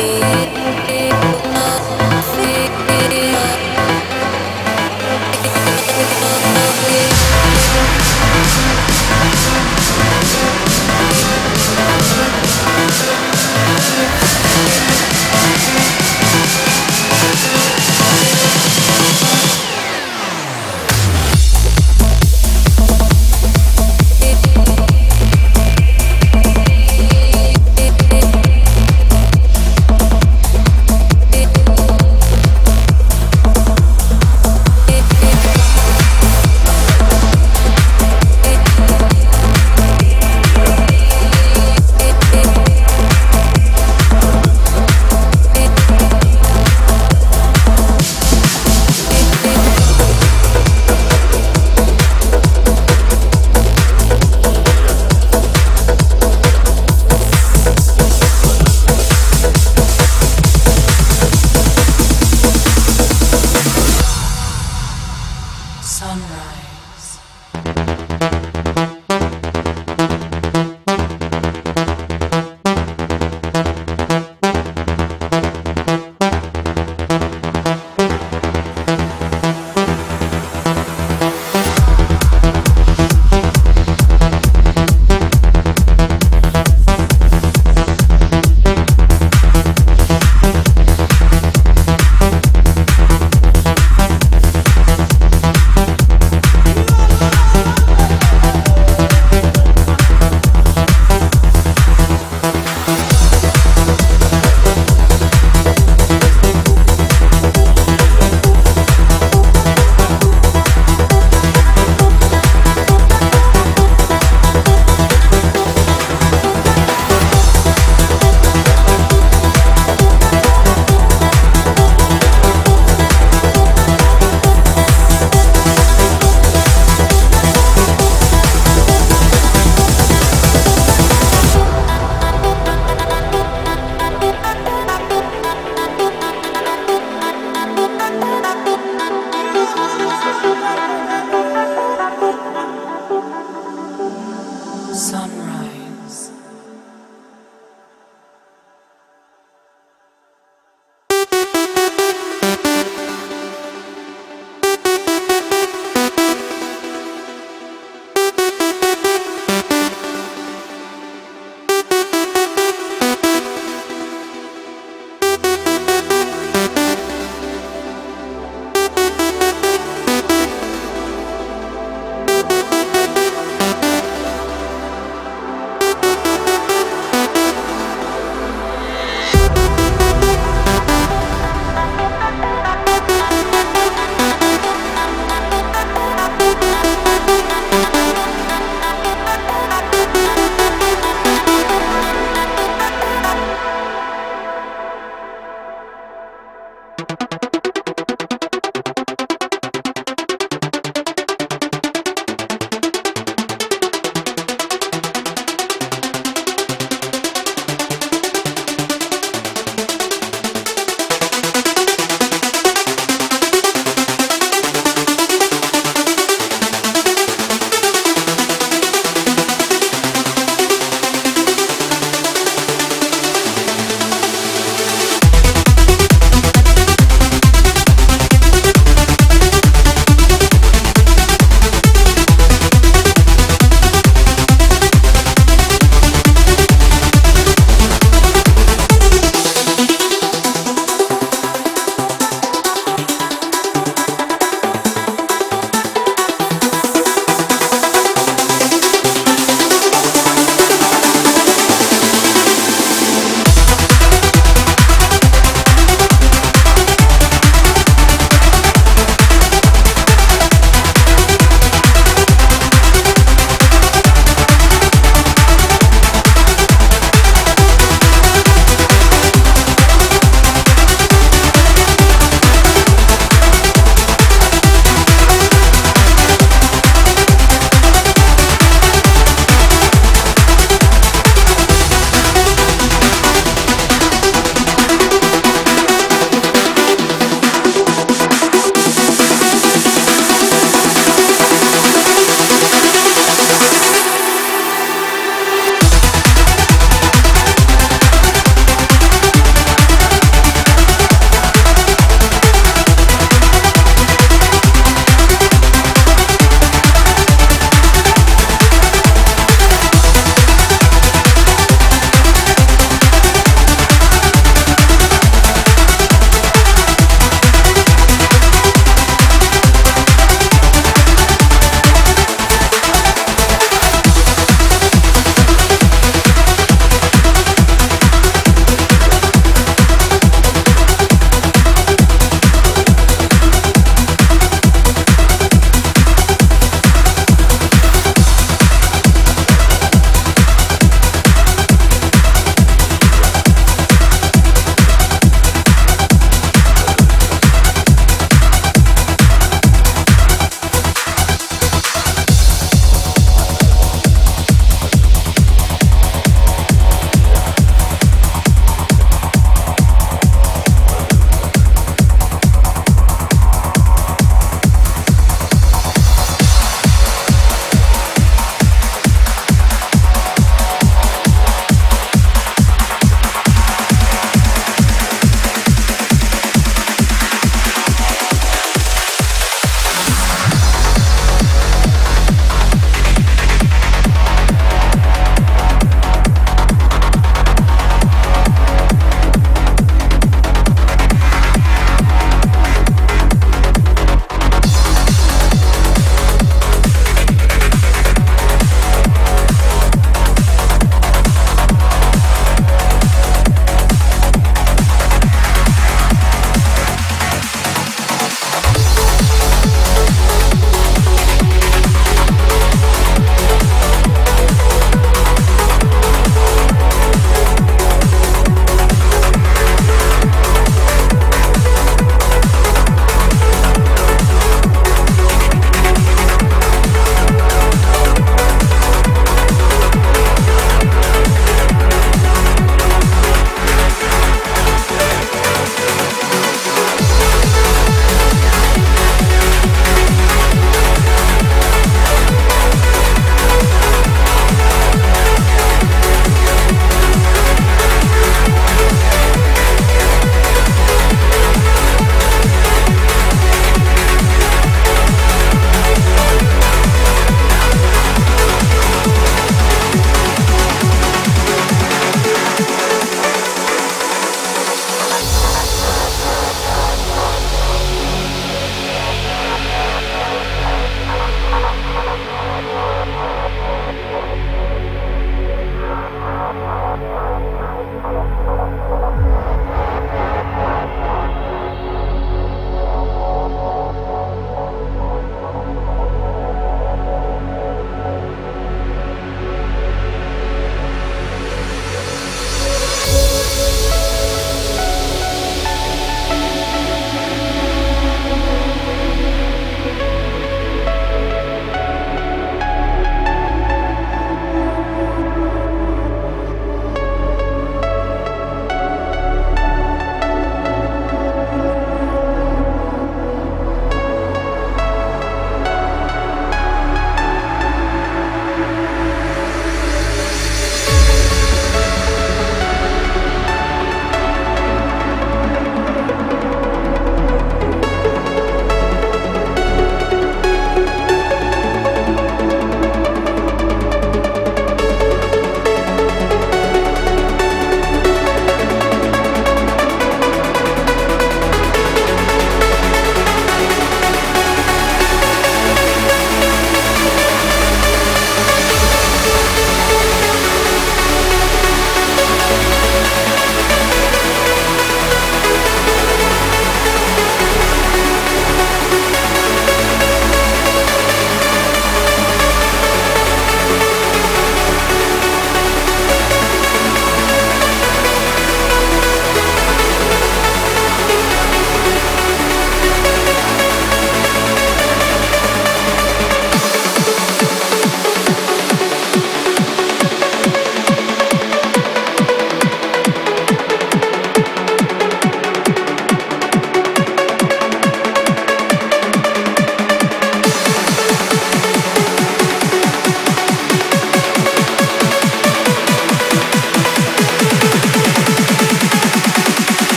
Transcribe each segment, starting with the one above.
Yeah.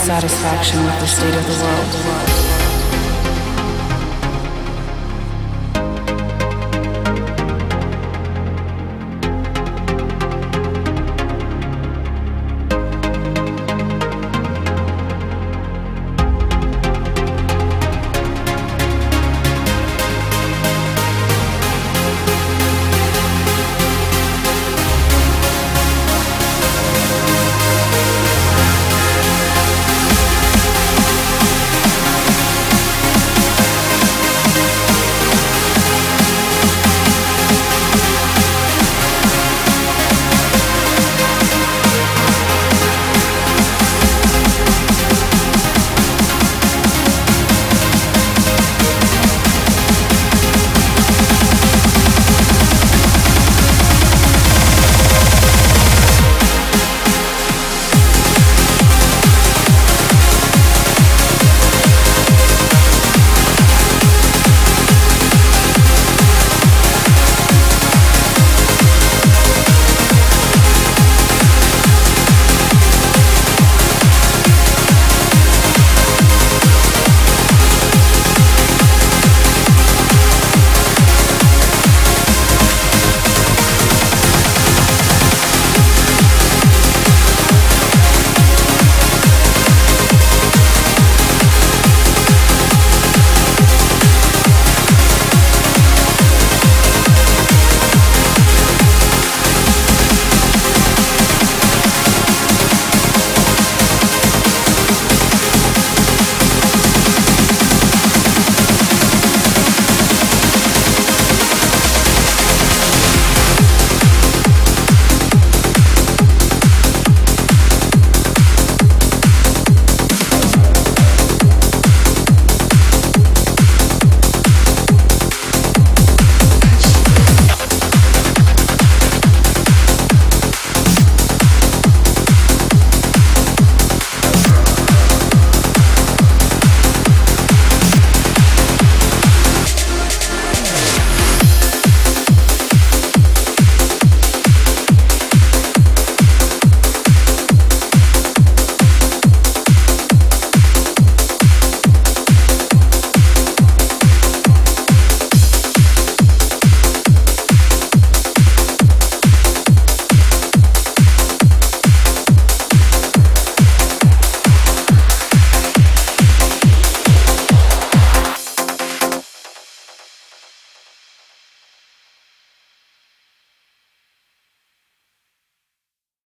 Dissatisfaction with the state of the world.